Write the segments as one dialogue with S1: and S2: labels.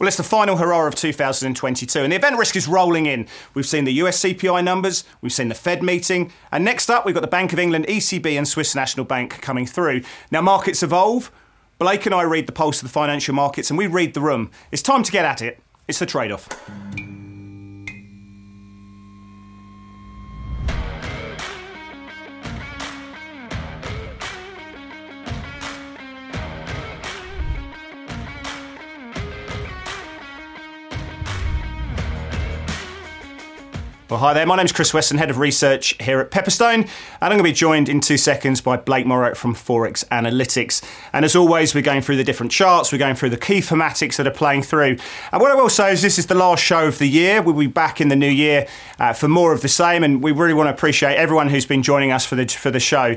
S1: Well, it's the final hurrah of 2022, and the event risk is rolling in. We've seen the US CPI numbers, we've seen the Fed meeting, and next up, we've got the Bank of England, ECB, and Swiss National Bank coming through. Now, markets evolve. Blake and I read the pulse of the financial markets, and we read the room. It's time to get at it. It's the trade off. Well, hi there. My name's Chris Weston, Head of Research here at Pepperstone, and I'm going to be joined in two seconds by Blake Morrow from Forex Analytics. And as always, we're going through the different charts, we're going through the key thematics that are playing through. And what I will say is, this is the last show of the year. We'll be back in the new year uh, for more of the same, and we really want to appreciate everyone who's been joining us for the for the show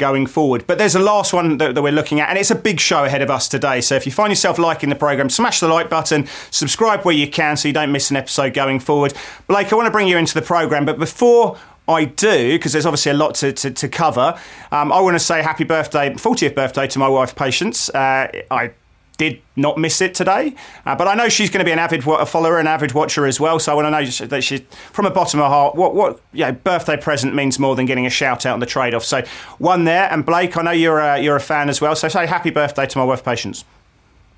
S1: going forward. But there's a last one that, that, we're looking at, and it's a big show ahead of us today. So if you find yourself liking the programme, smash the like button, subscribe where you can so you don't miss an episode going forward. Blake, I want to bring you into the programme, but before I do, because there's obviously a lot to, to, to cover. Um, I want to say happy birthday, 40th birthday to my wife, Patience. Uh, I did not miss it today. Uh, but I know she's going to be an avid a follower, an avid watcher as well. So I want to know that she, from the bottom of her heart, what what yeah, birthday present means more than getting a shout out on the trade off. So one there, and Blake, I know you're a, you're a fan as well. So say happy birthday to my wife, Patience.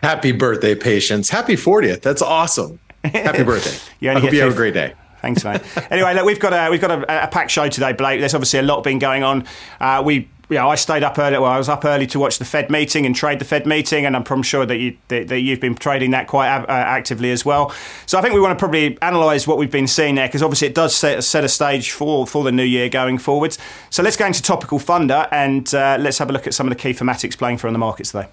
S2: Happy birthday, Patience. Happy 40th. That's awesome. Happy birthday. I hope you have a great day.
S1: Thanks, mate. anyway, look, we've got a we've got a, a packed show today, Blake. There's obviously a lot been going on. Uh, we yeah, I stayed up early. Well, I was up early to watch the Fed meeting and trade the Fed meeting, and I'm, sure that, you, that, that, you've been trading that quite uh, actively as well. So I think we want to probably analyse what we've been seeing there because obviously it does set, set a stage for, for the new year going forwards. So let's go into topical thunder and uh, let's have a look at some of the key thematics playing through in the markets today.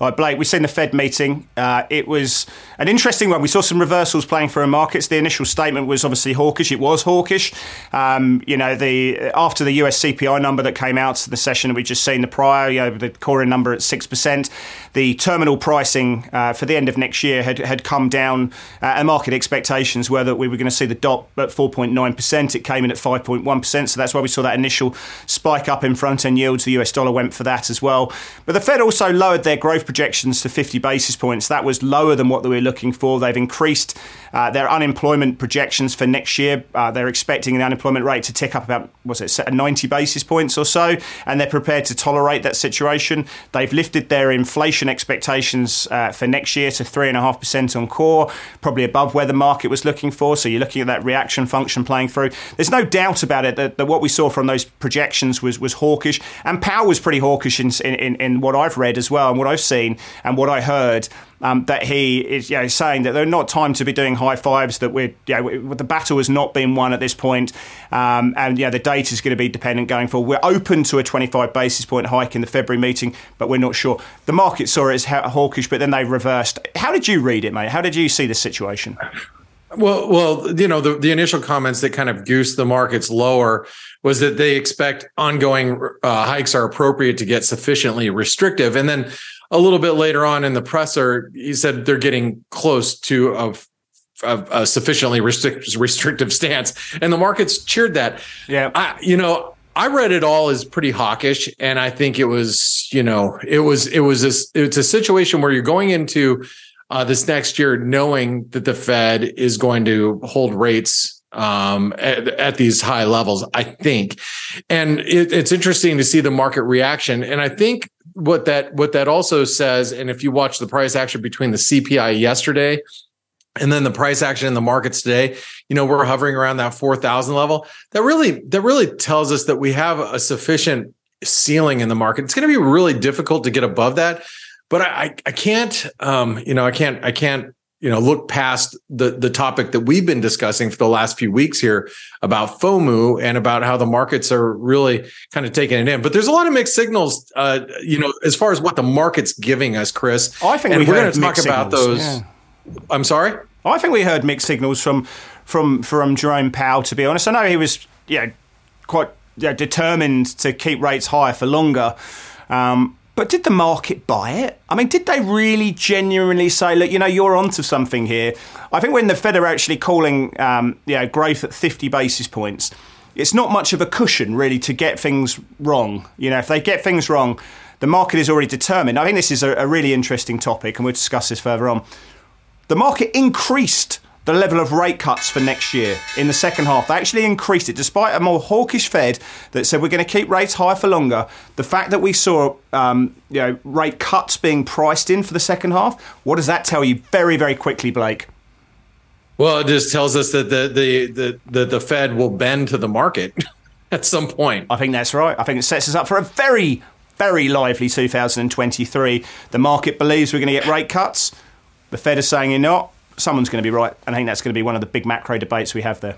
S1: All right, Blake, we've seen the Fed meeting. Uh, it was an interesting one. We saw some reversals playing for our markets. The initial statement was obviously hawkish. It was hawkish. Um, you know, the after the US CPI number that came out, the session we just seen the prior, you know, the core number at six percent, the terminal pricing uh, for the end of next year had had come down, uh, and market expectations were that we were going to see the dot at four point nine percent. It came in at five point one percent, so that's why we saw that initial spike up in front end yields. The US dollar went for that as well. But the Fed also lowered their growth projections to 50 basis points. That was lower than what they were looking for. They've increased uh, their unemployment projections for next year. Uh, they're expecting the unemployment rate to tick up about, what's it, 90 basis points or so, and they're prepared to tolerate that situation. They've lifted their inflation expectations uh, for next year to 3.5% on core, probably above where the market was looking for. So you're looking at that reaction function playing through. There's no doubt about it that, that what we saw from those projections was, was hawkish, and Powell was pretty hawkish in, in, in what I've read as well and what I've seen and what I heard um, that he is you know, saying that they're not time to be doing high fives, that we're, you know, the battle has not been won at this point, um, and yeah, the date is going to be dependent going forward. We're open to a 25 basis point hike in the February meeting, but we're not sure. The market saw it as hawkish, but then they reversed. How did you read it, mate? How did you see the situation?
S2: Well, well, you know, the, the initial comments that kind of goosed the markets lower was that they expect ongoing uh, hikes are appropriate to get sufficiently restrictive, and then a little bit later on in the presser, he said they're getting close to a, a, a sufficiently restrict, restrictive stance, and the markets cheered that.
S1: Yeah,
S2: I, you know, I read it all as pretty hawkish, and I think it was, you know, it was it was this it's a situation where you're going into uh, this next year knowing that the Fed is going to hold rates um, at, at, these high levels, I think. And it, it's interesting to see the market reaction. And I think what that what that also says, and if you watch the price action between the CPI yesterday and then the price action in the markets today, you know, we're hovering around that 4,000 level. That really that really tells us that we have a sufficient ceiling in the market. It's going to be really difficult to get above that, but I I can't um, you know, I can't I can't you know look past the the topic that we've been discussing for the last few weeks here about FOMO and about how the markets are really kind of taking it in. But there's a lot of mixed signals, uh, you know, as far as what the market's giving us, Chris.
S1: Oh, I think
S2: and
S1: we
S2: are going to talk about those. Yeah. I'm sorry.
S1: I think we heard mixed signals from from from Jerome Powell. To be honest, I know he was yeah quite yeah, determined to keep rates higher for longer. Um, but did the market buy it? I mean, did they really genuinely say, look, you know, you're onto something here? I think when the Fed are actually calling, um, you know, growth at 50 basis points, it's not much of a cushion really to get things wrong. You know, if they get things wrong, the market is already determined. I think this is a, a really interesting topic, and we'll discuss this further on. The market increased the level of rate cuts for next year in the second half. They actually increased it despite a more hawkish Fed that said we're going to keep rates high for longer. The fact that we saw um, you know, rate cuts being priced in for the second half, what does that tell you very, very quickly, Blake?
S2: Well, it just tells us that the the the the, the Fed will bend to the market at some point.
S1: I think that's right. I think it sets us up for a very, very lively 2023. The market believes we're going to get rate cuts. The Fed is saying you're not someone's going to be right. And I think that's going to be one of the big macro debates we have there.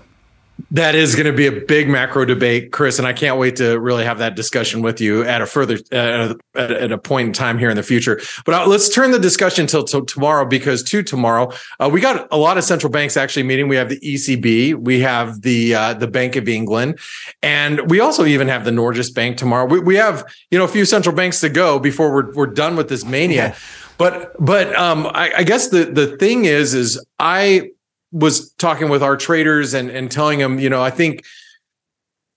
S2: That is going to be a big macro debate, Chris, and I can't wait to really have that discussion with you at a further uh, at a point in time here in the future. But uh, let's turn the discussion till, till tomorrow because to tomorrow uh, we got a lot of central banks actually meeting. We have the ECB, we have the uh, the Bank of England, and we also even have the Norges Bank tomorrow. We, we have you know a few central banks to go before we're we're done with this mania. Yeah. But but um, I, I guess the the thing is is I was talking with our traders and and telling them, you know, I think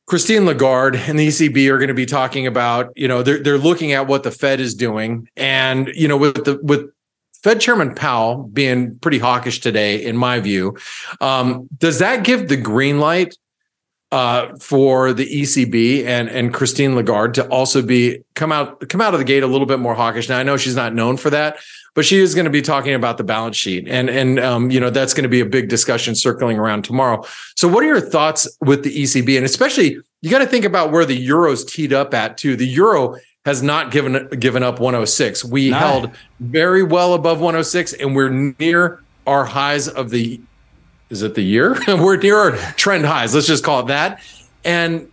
S2: Christine Lagarde and the ECB are going to be talking about, you know, they're they're looking at what the Fed is doing, and you know, with the with Fed Chairman Powell being pretty hawkish today, in my view, um, does that give the green light uh, for the ECB and and Christine Lagarde to also be come out come out of the gate a little bit more hawkish. Now I know she's not known for that, but she is going to be talking about the balance sheet, and and um, you know that's going to be a big discussion circling around tomorrow. So, what are your thoughts with the ECB, and especially you got to think about where the euro's teed up at too. The euro has not given given up 106. We no. held very well above 106, and we're near our highs of the is it the year? We're near our trend highs. Let's just call it that. And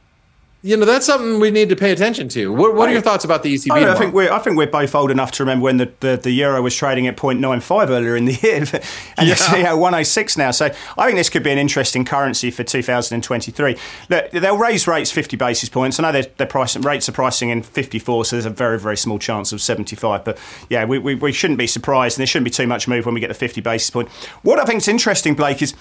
S2: you know that's something we need to pay attention to. What, what are your thoughts about the ECB?
S1: I, I think we're I think we're both old enough to remember when the, the, the euro was trading at 0.95 earlier in the year, and you see how 106 now. So I think this could be an interesting currency for 2023. Look, they'll raise rates 50 basis points. I know they're, they're pricing rates are pricing in 54, so there's a very very small chance of 75. But yeah, we, we, we shouldn't be surprised, and there shouldn't be too much move when we get the 50 basis point. What I think is interesting, Blake, is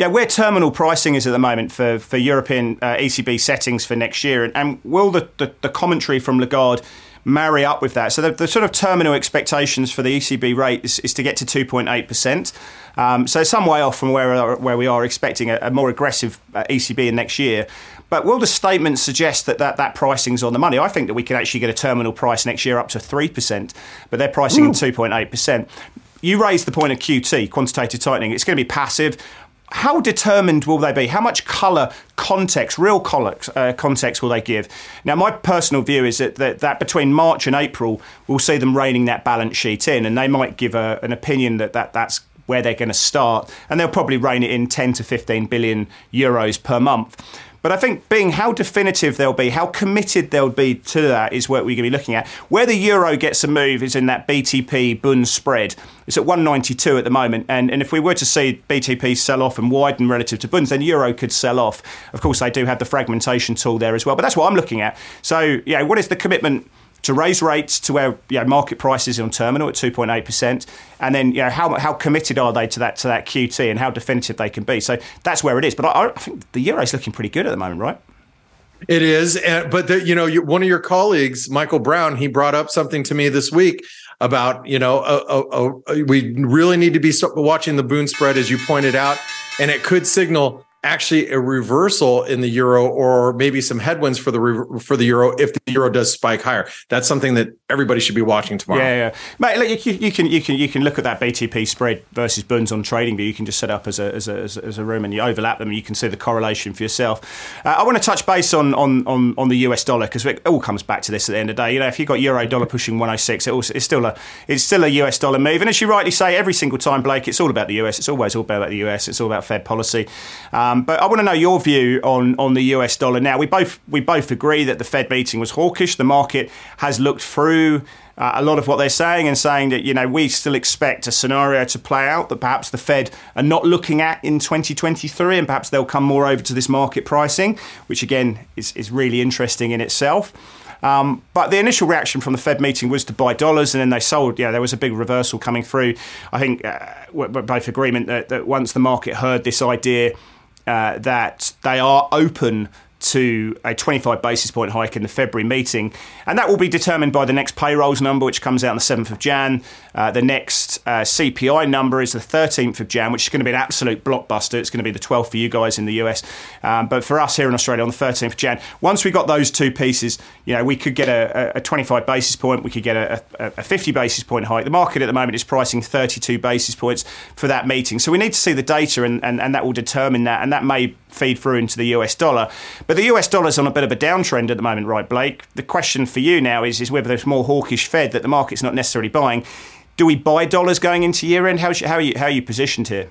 S1: yeah, where terminal pricing is at the moment for, for European uh, ECB settings for next year, and, and will the, the, the, commentary from Lagarde marry up with that? So the, the, sort of terminal expectations for the ECB rate is, is to get to 2.8%. Um, so some way off from where, where we are expecting a, a more aggressive uh, ECB in next year. But will the statement suggest that, that that pricing's on the money? I think that we can actually get a terminal price next year up to 3%, but they're pricing Ooh. in 2.8%. You raised the point of QT, quantitative tightening. It's going to be passive how determined will they be? How much colour, context, real uh, context will they give? Now, my personal view is that, that, that, between March and April, we'll see them reining that balance sheet in, and they might give a, an opinion that, that that's where they're going to start, and they'll probably rein it in 10 to 15 billion euros per month. But I think being how definitive they'll be, how committed they'll be to that is what we're going to be looking at. Where the euro gets a move is in that BTP Bund spread. It's at 192 at the moment. And, and if we were to see BTP sell off and widen relative to Bunds, then euro could sell off. Of course, they do have the fragmentation tool there as well. But that's what I'm looking at. So, yeah, what is the commitment? To raise rates to where you know, market prices on terminal at 2.8%, and then you know how how committed are they to that to that QT and how definitive they can be. So that's where it is. But I, I think the euro is looking pretty good at the moment, right?
S2: It is, but the, you know, one of your colleagues, Michael Brown, he brought up something to me this week about you know, uh, uh, uh, we really need to be watching the Bund spread as you pointed out, and it could signal actually a reversal in the euro or maybe some headwinds for the for the euro if the euro does spike higher. That's something that everybody should be watching tomorrow.
S1: Yeah, yeah. mate look, you, you, can you can you can look at that btp spread versus bunds on TradingView you can just set up as a, as a, as a room and you overlap them and you can see the correlation for yourself. Uh, i want to touch base on on on, on the us dollar because it all comes back to this at the end of the day. You know if you've got euro dollar pushing 106 it also, it's still a it's still a us dollar move. And as you rightly say every single time blake it's all about the us it's always all about the us it's all about fed policy. Um, um, but I want to know your view on, on the US dollar. Now, we both we both agree that the Fed meeting was hawkish. The market has looked through uh, a lot of what they're saying and saying that you know we still expect a scenario to play out that perhaps the Fed are not looking at in 2023, and perhaps they'll come more over to this market pricing, which again is is really interesting in itself. Um, but the initial reaction from the Fed meeting was to buy dollars, and then they sold. Yeah, there was a big reversal coming through. I think uh, we're both agreement that, that once the market heard this idea uh, that they are open to a 25 basis point hike in the February meeting. And that will be determined by the next payrolls number, which comes out on the 7th of Jan. Uh, the next uh, CPI number is the 13th of Jan, which is going to be an absolute blockbuster. It's going to be the 12th for you guys in the US. Um, but for us here in Australia on the 13th of Jan, once we got those two pieces, you know, we could get a, a 25 basis point, we could get a, a 50 basis point hike. The market at the moment is pricing 32 basis points for that meeting. So we need to see the data, and, and, and that will determine that. And that may feed through into the US dollar. But the US dollar is on a bit of a downtrend at the moment, right, Blake? The question for you now is, is whether there's more hawkish Fed that the market's not necessarily buying. Do we buy dollars going into year end? How, how, are you, how are you positioned here?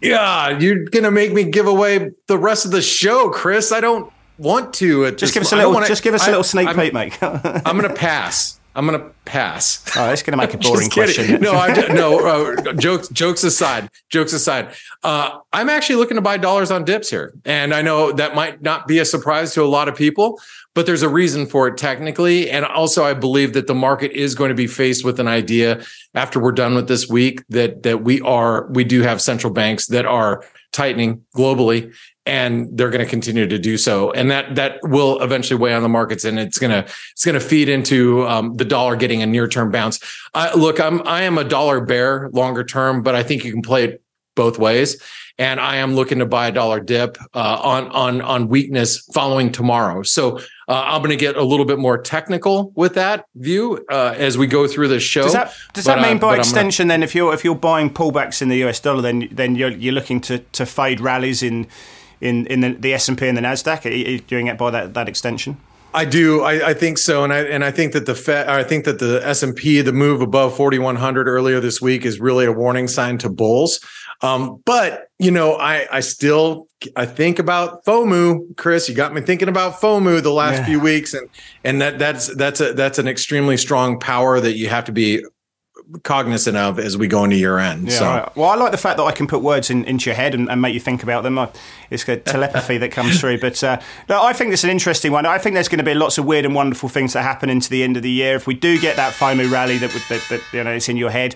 S2: Yeah, you're going to make me give away the rest of the show, Chris. I don't want to.
S1: Just give us a little. Wanna, just give us a little sneak peek, mate.
S2: I'm going to pass. I'm going to pass.
S1: Oh, that's to make a boring question.
S2: no, I, no. Uh, jokes, jokes aside. Jokes aside. Uh, I'm actually looking to buy dollars on dips here, and I know that might not be a surprise to a lot of people, but there's a reason for it technically, and also I believe that the market is going to be faced with an idea after we're done with this week that that we are we do have central banks that are tightening globally and they're going to continue to do so. And that that will eventually weigh on the markets and it's going to it's going to feed into um, the dollar getting a near term bounce. Uh, look i'm i am a dollar bear longer term but i think you can play it both ways. And i am looking to buy a dollar dip uh, on on on weakness following tomorrow. So uh, i'm going to get a little bit more technical with that view uh, as we go through the show.
S1: Does that, does but, that mean uh, by extension gonna... then if you're if you're buying pullbacks in the us dollar then then you're, you're looking to to fade rallies in in in the, the S and P and the Nasdaq? Are you doing it by that that extension?
S2: I do. I, I, think so, and I and I think that the Fed, I think that the S and P, the move above forty one hundred earlier this week, is really a warning sign to bulls. Um, but you know, I I still I think about FOMO, Chris. You got me thinking about FOMO the last yeah. few weeks, and and that that's that's a that's an extremely strong power that you have to be cognizant of as we go into year end. Yeah, so. Right.
S1: Well, I like the fact that I can put words in, into your head and, and make you think about them. I, it's good telepathy that comes through. But uh, no, I think it's an interesting one. I think there's going to be lots of weird and wonderful things that happen into the end of the year. If we do get that FOMO rally that, that, that you know, it's in your head,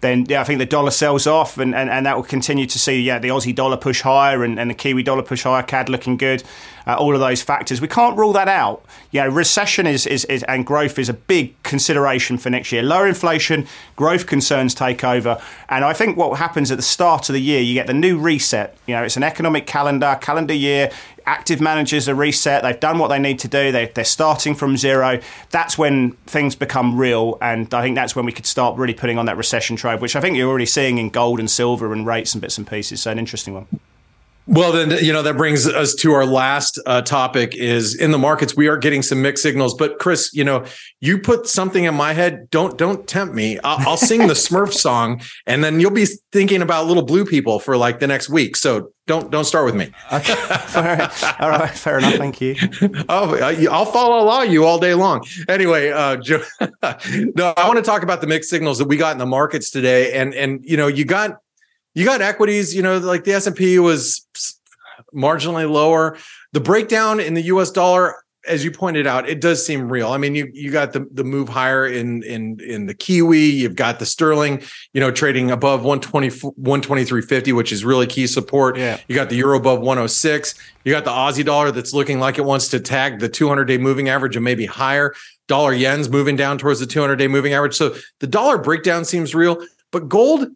S1: then yeah, I think the dollar sells off, and, and, and that will continue to see yeah the Aussie dollar push higher and, and the Kiwi dollar push higher, CAD looking good, uh, all of those factors. We can't rule that out. You know, recession is, is, is and growth is a big consideration for next year. Lower inflation, growth concerns take over, and I think what happens at the start of the year, you get the new reset. You know, it's an economic calendar, calendar year active managers are reset. They've done what they need to do. They, are starting from zero. That's when things become real, and I think that's when we could start really putting on that recession trade, which I think you're already seeing in gold and silver and rates and bits and pieces. So an interesting one.
S2: Well, then you know that brings us to our last uh, topic. Is in the markets we are getting some mixed signals. But Chris, you know, you put something in my head. Don't don't tempt me. I'll, I'll sing the Smurf song, and then you'll be thinking about little blue people for like the next week. So don't don't start with me.
S1: Okay, fair, all right, fair enough. Thank you.
S2: oh, I'll follow along you all day long. Anyway, uh, Joe, no, I want to talk about the mixed signals that we got in the markets today, and and you know, you got you got equities, you know, like the S&P was marginally lower. The breakdown in the US dollar as you pointed out, it does seem real. I mean, you you got the the move higher in in in the Kiwi, you've got the sterling, you know, trading above 120 123.50, which is really key support.
S1: Yeah.
S2: You got the euro above 106. You got the Aussie dollar that's looking like it wants to tag the 200-day moving average and maybe higher. Dollar yen's moving down towards the 200-day moving average. So the dollar breakdown seems real, but gold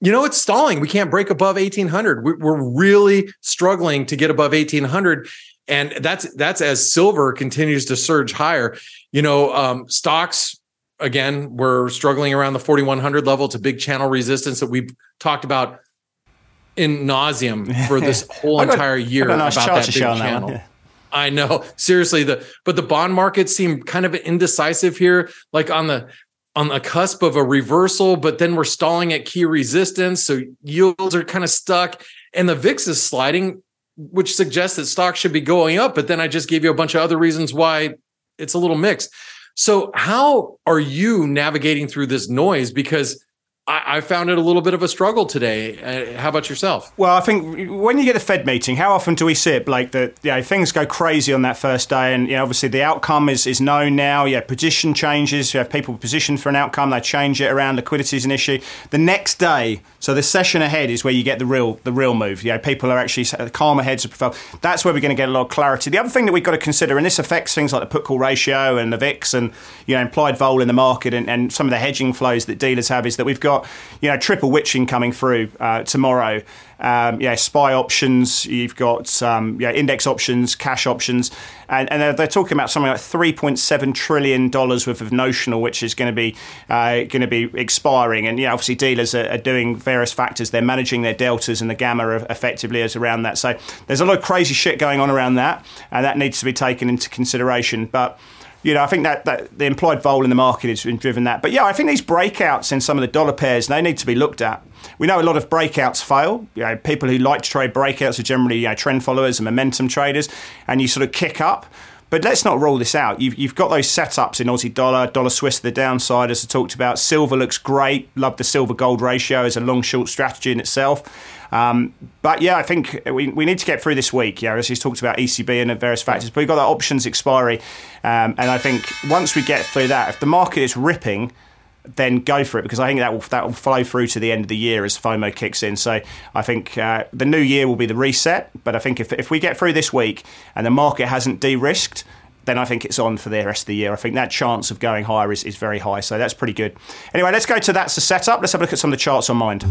S2: you know, it's stalling. We can't break above 1800. We're really struggling to get above 1800. And that's, that's as silver continues to surge higher. You know, um, stocks, again, we're struggling around the 4100 level. It's a big channel resistance that we've talked about in nauseum for this whole got, entire year
S1: about that big channel.
S2: yeah. I know. Seriously, the but the bond markets seem kind of indecisive here. Like on the on the cusp of a reversal, but then we're stalling at key resistance. So yields are kind of stuck and the VIX is sliding, which suggests that stocks should be going up. But then I just gave you a bunch of other reasons why it's a little mixed. So, how are you navigating through this noise? Because I, found it a little bit of a struggle today. Uh, how about yourself?
S1: Well, I think when you get the Fed meeting, how often do we see it, Blake, that you know, things go crazy on that first day? And you know, obviously the outcome is, is known now. Have position changes. You have people positioned for an outcome. They change it around. Liquidity is an issue. The next day, so the session ahead is where you get the real the real move. You know, people are actually calmer heads prevail. That's where we're going to get a lot of clarity. The other thing that we've got to consider, and this affects things like the put call ratio and the VIX and you know implied vol in the market and, and some of the hedging flows that dealers have, is that we've got got you know triple witching coming through uh, tomorrow. Um, yeah, SPY options. You've got um, yeah, index options, cash options, and, and they're, they're, talking about something like three point seven trillion dollars worth of notional, which is going to be uh, going to be expiring. And yeah, obviously dealers are, are, doing various factors. They're managing their deltas and the gamma effectively as around that. So there's a lot of crazy shit going on around that, and that needs to be taken into consideration. But you know, I think that, that the implied vol in the market has been driven that. But yeah, I think these breakouts in some of the dollar pairs, they need to be looked at. We know a lot of breakouts fail. You know, people who like to trade breakouts are generally you know, trend followers and momentum traders, and you sort of kick up. But let's not rule this out. You've, you've got those setups in Aussie dollar, dollar Swiss, the downside, as I talked about. Silver looks great. Love the silver gold ratio as a long short strategy in itself. Um, but yeah, I think we, we need to get through this week. Yeah, as he's talked about ECB and various factors, but we've got that options expiry, um, and I think once we get through that, if the market is ripping, then go for it because I think that will that will flow through to the end of the year as FOMO kicks in. So I think uh, the new year will be the reset. But I think if if we get through this week and the market hasn't de-risked, then I think it's on for the rest of the year. I think that chance of going higher is, is very high. So that's pretty good. Anyway, let's go to that's the setup. Let's have a look at some of the charts on Mind.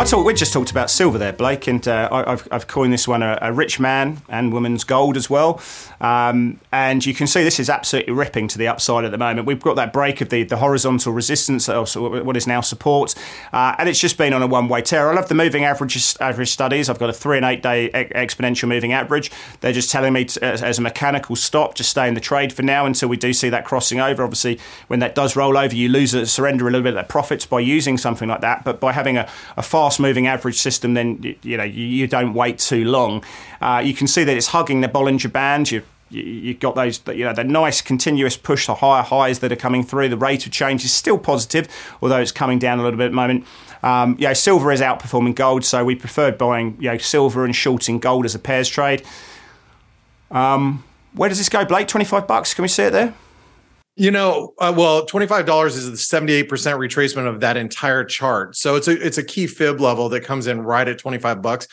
S1: I thought we just talked about silver there, Blake, and uh, I, have I've coined this one a, a, rich man and woman's gold as well. Um, and you can see this is absolutely ripping to the upside at the moment. We've got that break of the, the horizontal resistance, also what is now support, uh, and it's just been on a one way tear. I love the moving average average studies. I've got a three and eight day exponential moving average. They're just telling me to, as, as a mechanical stop, just stay in the trade for now until we do see that crossing over. Obviously, when that does roll over, you lose a surrender a little bit of that profits by using something like that. But by having a, a fast moving average system, then you know you, don't wait too long. Uh, you can see that it's hugging the Bollinger Band. You you've got those, you know, the nice continuous push to higher highs that are coming through. The rate of change is still positive, although it's coming down a little bit at the moment. Um, you know, silver is outperforming gold, so we preferred buying, you know, silver and shorting gold as a pairs trade. Um, where does this go, Blake? Twenty-five bucks? Can we see it there?
S2: You know, uh, well, twenty five dollars is the seventy eight percent retracement of that entire chart. So it's a it's a key fib level that comes in right at twenty five bucks.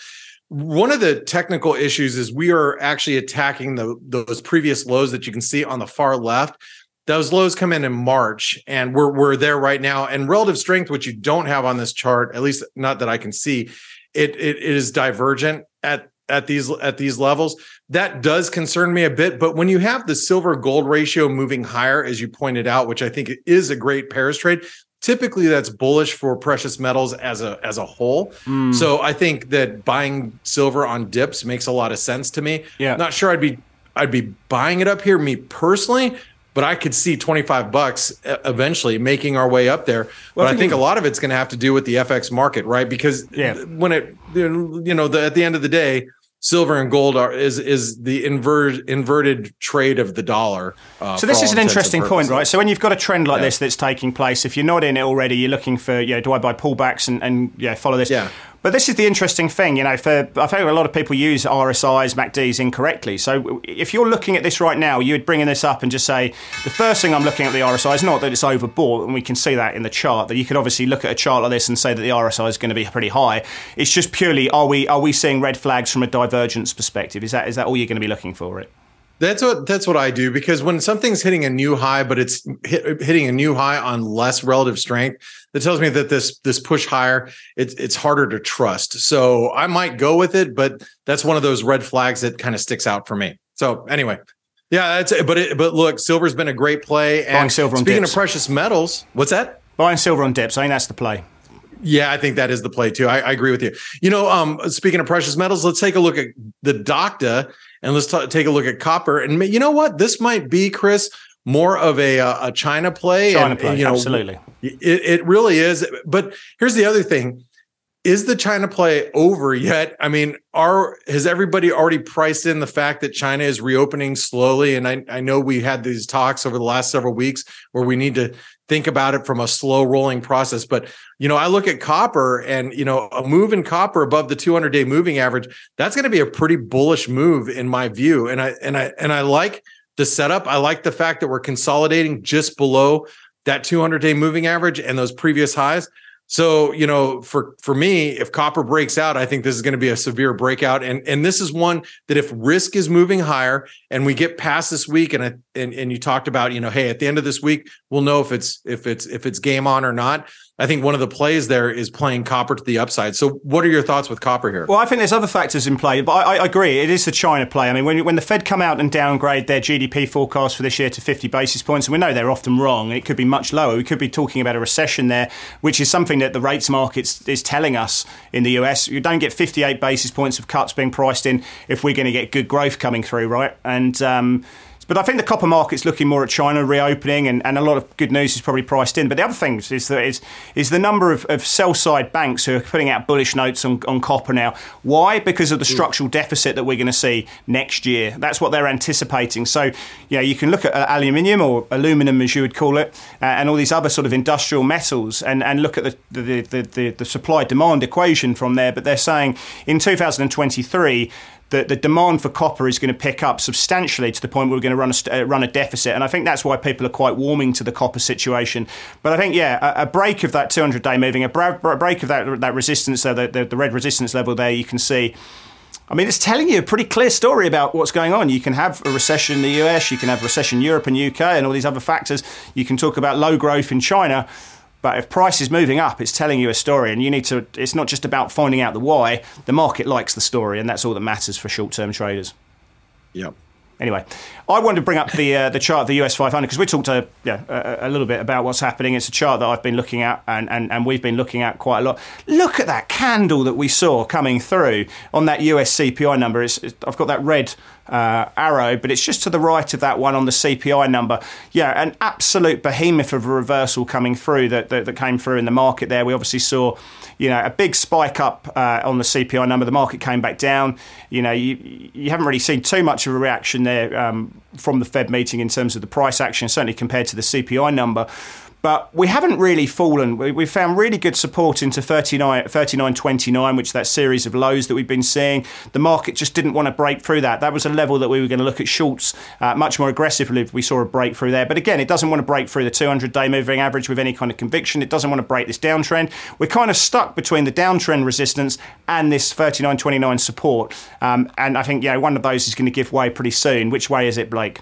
S2: One of the technical issues is we are actually attacking the those previous lows that you can see on the far left. Those lows come in in March, and we're we're there right now. And relative strength, which you don't have on this chart, at least not that I can see, it it, it is divergent at at these at these levels that does concern me a bit but when you have the silver gold ratio moving higher as you pointed out which i think is a great pairs trade typically that's bullish for precious metals as a as a whole mm. so i think that buying silver on dips makes a lot of sense to me yeah not sure i'd be i'd be buying it up here me personally but I could see 25 bucks eventually making our way up there. Well, but I think, I think a lot of it's going to have to do with the FX market, right? Because yeah. when it, you know, the, at the end of the day, silver and gold are is is the invert, inverted trade of the dollar.
S1: Uh, so this is an interesting point, right? So when you've got a trend like yeah. this that's taking place, if you're not in it already, you're looking for, you know, do I buy pullbacks and, and yeah, follow this?
S2: Yeah.
S1: But this is the interesting thing, you know. For I think a lot of people use RSIs, MACDs incorrectly. So if you're looking at this right now, you would bring this up and just say the first thing I'm looking at the RSI is not that it's overbought, and we can see that in the chart. That you could obviously look at a chart like this and say that the RSI is going to be pretty high. It's just purely are we are we seeing red flags from a divergence perspective? Is that is that all you're going to be looking for? It.
S2: That's what that's what I do because when something's hitting a new high, but it's hit, hitting a new high on less relative strength, that tells me that this this push higher it's it's harder to trust. So I might go with it, but that's one of those red flags that kind of sticks out for me. So anyway, yeah, that's it. But it, but look, silver's been a great play. And Buying silver on speaking dips. of precious metals, what's that?
S1: Buying silver on dips. I think that's the play.
S2: Yeah, I think that is the play too. I, I, agree with you. You know, um, speaking of precious metals, let's take a look at the Doctor and let's t- take a look at copper. And you know what? This might be Chris more of a uh, a China play.
S1: China and, play, and, you know, absolutely.
S2: It, it really is. But here's the other thing: is the China play over yet? I mean, are has everybody already priced in the fact that China is reopening slowly? And I, I know we had these talks over the last several weeks where we need to think about it from a slow rolling process. But you know, I look at copper and you know, a move in copper above the 200 day moving average, that's going to be a pretty bullish move in my view. And I and I and I like the setup. I like the fact that we're consolidating just below that 200 day moving average and those previous highs. So, you know, for for me, if copper breaks out, I think this is going to be a severe breakout and and this is one that if risk is moving higher and we get past this week and and and you talked about, you know, hey, at the end of this week, we'll know if it's if it's if it's game on or not. I think one of the plays there is playing copper to the upside. So, what are your thoughts with copper here?
S1: Well, I think there's other factors in play, but I, I agree. It is the China play. I mean, when, when the Fed come out and downgrade their GDP forecast for this year to 50 basis points, and we know they're often wrong, it could be much lower. We could be talking about a recession there, which is something that the rates market is telling us in the US. You don't get 58 basis points of cuts being priced in if we're going to get good growth coming through, right? And um, but I think the copper market's looking more at China reopening, and, and a lot of good news is probably priced in. But the other thing is that is, is the number of, of sell side banks who are putting out bullish notes on, on copper now. Why? Because of the structural deficit that we're going to see next year. That's what they're anticipating. So, you know, you can look at uh, aluminium or aluminum, as you would call it, uh, and all these other sort of industrial metals, and, and look at the, the, the, the, the supply demand equation from there. But they're saying in 2023, the, the demand for copper is going to pick up substantially to the point where we're going to run a, uh, run a deficit. And I think that's why people are quite warming to the copper situation. But I think, yeah, a, a break of that 200 day moving, a break of that, that resistance, so the, the, the red resistance level there, you can see. I mean, it's telling you a pretty clear story about what's going on. You can have a recession in the US, you can have recession in Europe and UK, and all these other factors. You can talk about low growth in China. But if price is moving up, it's telling you a story, and you need to. It's not just about finding out the why. The market likes the story, and that's all that matters for short-term traders.
S2: Yep.
S1: Anyway, I wanted to bring up the uh, the chart of the US 500 because we talked a, yeah, a, a, little bit about what's happening. It's a chart that I've been looking at and, and, and we've been looking at quite a lot. Look at that candle that we saw coming through on that US CPI number. It's, it's, I've got that red uh, arrow, but it's just to the right of that one on the CPI number. Yeah, an absolute behemoth of a reversal coming through that, that, that came through in the market there. We obviously saw, you know, a big spike up uh, on the CPI number. The market came back down. You know, you, you haven't really seen too much of a reaction there um, from the Fed meeting in terms of the price action, certainly compared to the CPI number but we haven't really fallen. We, have found really good support into 39, 39.29, which that series of lows that we've been seeing. The market just didn't want to break through that. That was a level that we were going to look at shorts uh, much more aggressively if we saw a breakthrough there. But again, it doesn't want to break through the 200 day moving average with any kind of conviction. It doesn't want to break this downtrend. We're kind of stuck between the downtrend resistance and this 39.29 support. Um, and I think, yeah, one of those is going to give way pretty soon. Which way is it, Blake?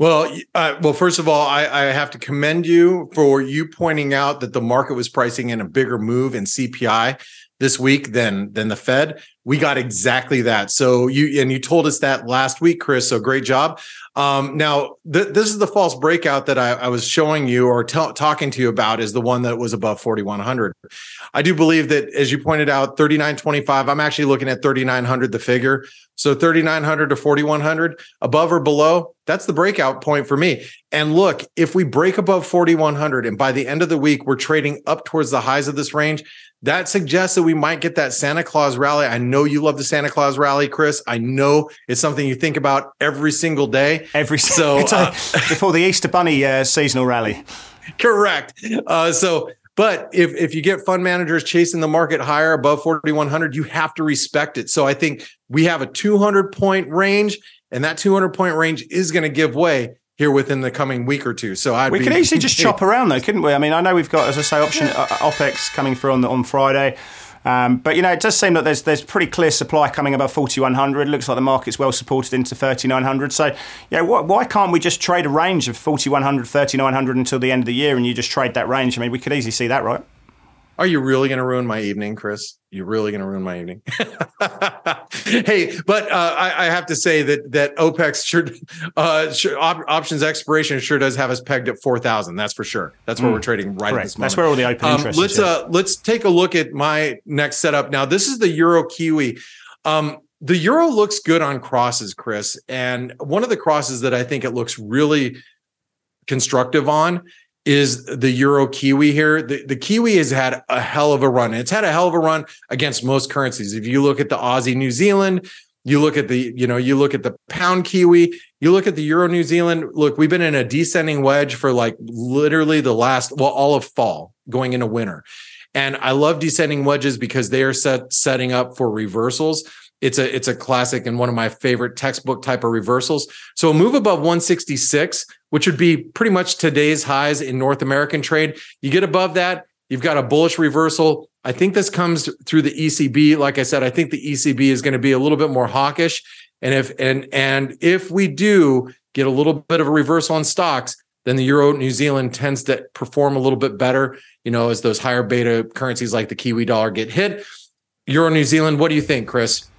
S2: Well, uh, well, first of all, I, I, have to commend you for you pointing out that the market was pricing in a bigger move in CPI this week than than the Fed. We got exactly that. So you and you told us that last week, Chris. So great job. Um, now, th- this is the false breakout that I, I was showing you or t- talking to you about is the one that was above 4,100. I do believe that, as you pointed out, 3,925, I'm actually looking at 3,900, the figure. So 3,900 to 4,100, above or below, that's the breakout point for me. And look, if we break above 4,100 and by the end of the week, we're trading up towards the highs of this range, that suggests that we might get that Santa Claus rally. I know you love the Santa Claus rally, Chris. I know it's something you think about every single day.
S1: Every so uh, before the Easter Bunny uh, seasonal rally.
S2: Correct. Uh, so, but if if you get fund managers chasing the market higher above 4100, you have to respect it. So I think we have a 200 point range, and that 200 point range is going to give way here within the coming week or two. So I'd
S1: we could easily just chop around though, couldn't we? I mean, I know we've got, as I say, option uh, OPEX coming through on the, on Friday. Um, but you know, it does seem that there's there's pretty clear supply coming above 4100. It Looks like the market's well supported into 3900. So, yeah, why, why can't we just trade a range of 4100, 3900 until the end of the year, and you just trade that range? I mean, we could easily see that, right?
S2: Are you really going to ruin my evening, Chris? You're really going to ruin my evening. hey, but uh, I, I, have to say that that OPEX sure, uh, sure op- options expiration sure does have us pegged at four thousand. That's for sure. That's where mm. we're trading right Correct. at this moment.
S1: That's where all the open um,
S2: Let's uh, let's take a look at my next setup. Now, this is the Euro Kiwi. Um, the Euro looks good on crosses, Chris, and one of the crosses that I think it looks really constructive on is the Euro Kiwi here. The, the Kiwi has had a hell of a run. It's had a hell of a run against most currencies. If you look at the Aussie New Zealand, you look at the, you know, you look at the pound Kiwi, you look at the Euro New Zealand. Look, we've been in a descending wedge for like literally the last, well, all of fall going into winter. And I love descending wedges because they are set setting up for reversals. It's a it's a classic and one of my favorite textbook type of reversals. So a move above 166, which would be pretty much today's highs in North American trade. You get above that, you've got a bullish reversal. I think this comes through the ECB. Like I said, I think the ECB is going to be a little bit more hawkish. And if and and if we do get a little bit of a reversal on stocks, then the euro New Zealand tends to perform a little bit better, you know, as those higher beta currencies like the Kiwi dollar get hit. Euro New Zealand, what do you think, Chris?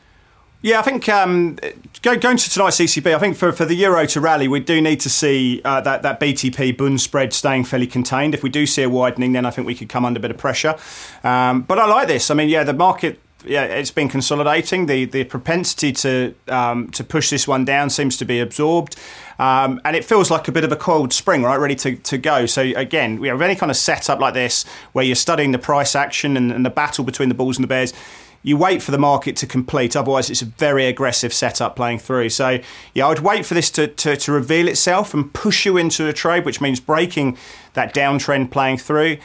S1: Yeah, I think um, going to tonight's ECB, I think for, for the euro to rally, we do need to see uh, that, that BTP Bund spread staying fairly contained. If we do see a widening, then I think we could come under a bit of pressure. Um, but I like this. I mean, yeah, the market yeah, it's been consolidating. The the propensity to um, to push this one down seems to be absorbed, um, and it feels like a bit of a coiled spring, right, ready to, to go. So again, we have any kind of setup like this where you're studying the price action and, and the battle between the bulls and the bears you wait for the market to complete. Otherwise, it's a very aggressive setup playing through. So, yeah, I would wait for this to, to, to reveal itself and push you into a trade, which means breaking that downtrend playing through.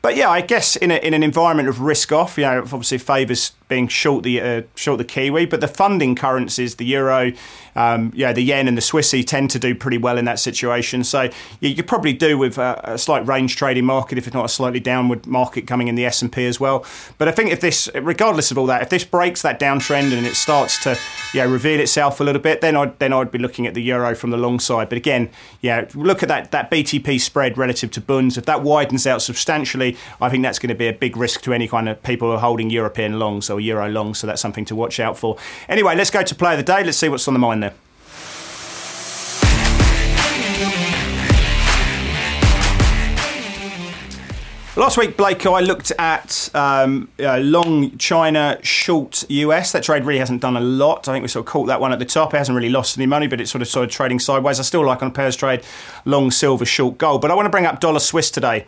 S1: But yeah, I guess in, a, in an environment of risk off, you know, obviously favours being short the uh, short the Kiwi, but the funding currencies, the euro, um, yeah, the yen and the Swissy tend to do pretty well in that situation. So you probably do with a, a, slight range trading market if it's not a slightly downward market coming in the S and P as well. But I think if this, regardless of all that, if this breaks that downtrend and it starts to yeah reveal itself a little bit, then I'd then I'd be looking at the euro from the long side. But again, yeah, look at that that BTP spread relative to bunds. If that widens out substantially, I think that's going to be a big risk to any kind of people who are holding European longs or euro long. So that's something to watch out for. Anyway, let's go to play of the day. Let's see what's on the mind there. Last week, Blake, I looked at um, uh, long China, short US. That trade really hasn't done a lot. I think we sort of caught that one at the top. It hasn't really lost any money, but it's sort of sort of trading sideways. I still like on a pairs trade, long silver, short gold. But I want to bring up dollar Swiss today.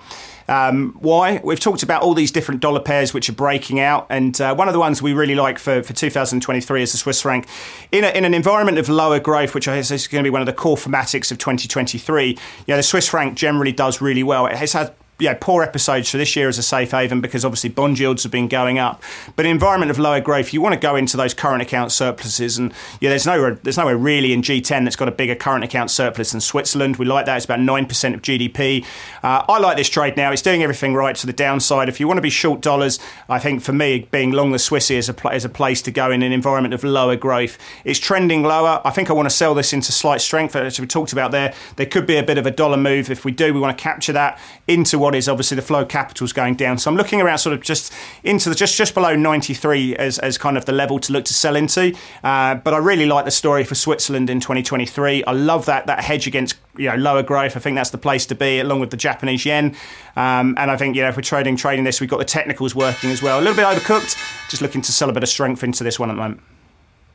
S1: Um, why? We've talked about all these different dollar pairs which are breaking out, and uh, one of the ones we really like for, for 2023 is the Swiss franc. In, a, in an environment of lower growth, which I guess is going to be one of the core thematics of 2023, yeah, the Swiss franc generally does really well. It has had yeah, poor episodes for this year as a safe haven because obviously bond yields have been going up. But in an environment of lower growth, you want to go into those current account surpluses, and yeah, there's nowhere there's nowhere really in G10 that's got a bigger current account surplus than Switzerland. We like that; it's about nine percent of GDP. Uh, I like this trade now; it's doing everything right to the downside. If you want to be short dollars, I think for me, being long the Swissy is a pl- is a place to go in an environment of lower growth. It's trending lower. I think I want to sell this into slight strength, as we talked about there. There could be a bit of a dollar move. If we do, we want to capture that into what is obviously the flow capital is going down. So I'm looking around sort of just into the just just below 93 as, as kind of the level to look to sell into. Uh, but I really like the story for Switzerland in 2023. I love that that hedge against you know lower growth. I think that's the place to be along with the Japanese yen. Um, and I think you know if we're trading trading this, we've got the technicals working as well. A little bit overcooked. Just looking to sell a bit of strength into this one at the moment.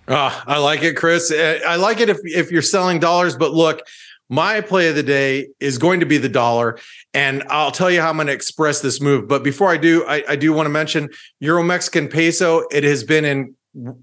S2: Oh, I like it, Chris. I like it if if you're selling dollars, but look, my play of the day is going to be the dollar, and I'll tell you how I'm going to express this move. But before I do, I, I do want to mention Euro Mexican peso. It has been in,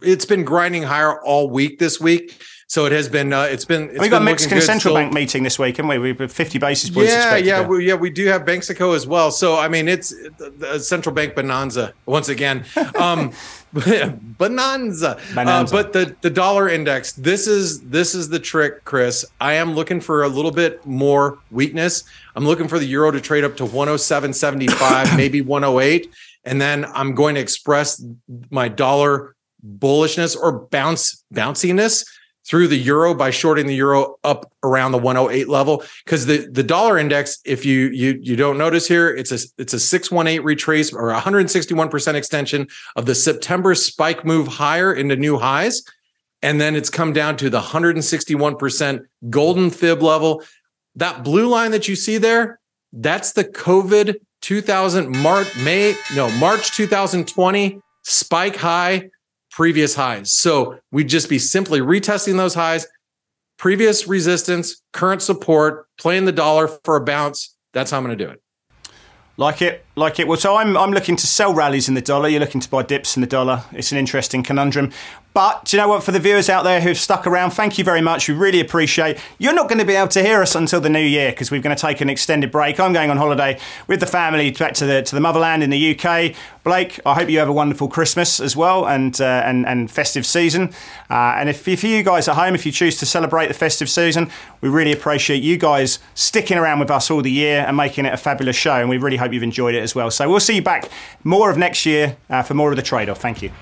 S2: it's been grinding higher all week this week. So it has been. Uh, it's been. It's
S1: we got Mexican central still. bank meeting this week, haven't we? We've fifty basis points.
S2: Yeah, yeah, we, yeah. We do have Banxico as well. So I mean, it's the central bank bonanza once again. Um, bonanza. bonanza. Uh, but the the dollar index. This is this is the trick, Chris. I am looking for a little bit more weakness. I'm looking for the euro to trade up to 107.75, maybe 108, and then I'm going to express my dollar bullishness or bounce bounciness through the euro by shorting the euro up around the 108 level. Because the the dollar index if you you you don't notice here it's a it's a 618 retrace or 161% extension of the September spike move higher into new highs. And then it's come down to the 161% golden fib level. That blue line that you see there that's the covid 2000 March May no March 2020 spike high previous highs. So we'd just be simply retesting those highs, previous resistance, current support, playing the dollar for a bounce. That's how I'm going to do it.
S1: Like it, like it. Well, so I'm I'm looking to sell rallies in the dollar. You're looking to buy dips in the dollar. It's an interesting conundrum. But you know what? For the viewers out there who've stuck around, thank you very much. We really appreciate. You're not going to be able to hear us until the new year because we're going to take an extended break. I'm going on holiday with the family back to the to the motherland in the UK. Blake, I hope you have a wonderful Christmas as well and uh, and and festive season. Uh, and if, if you guys at home, if you choose to celebrate the festive season, we really appreciate you guys sticking around with us all the year and making it a fabulous show. And we really hope you've enjoyed it as well. So we'll see you back more of next year uh, for more of the trade off. Thank you.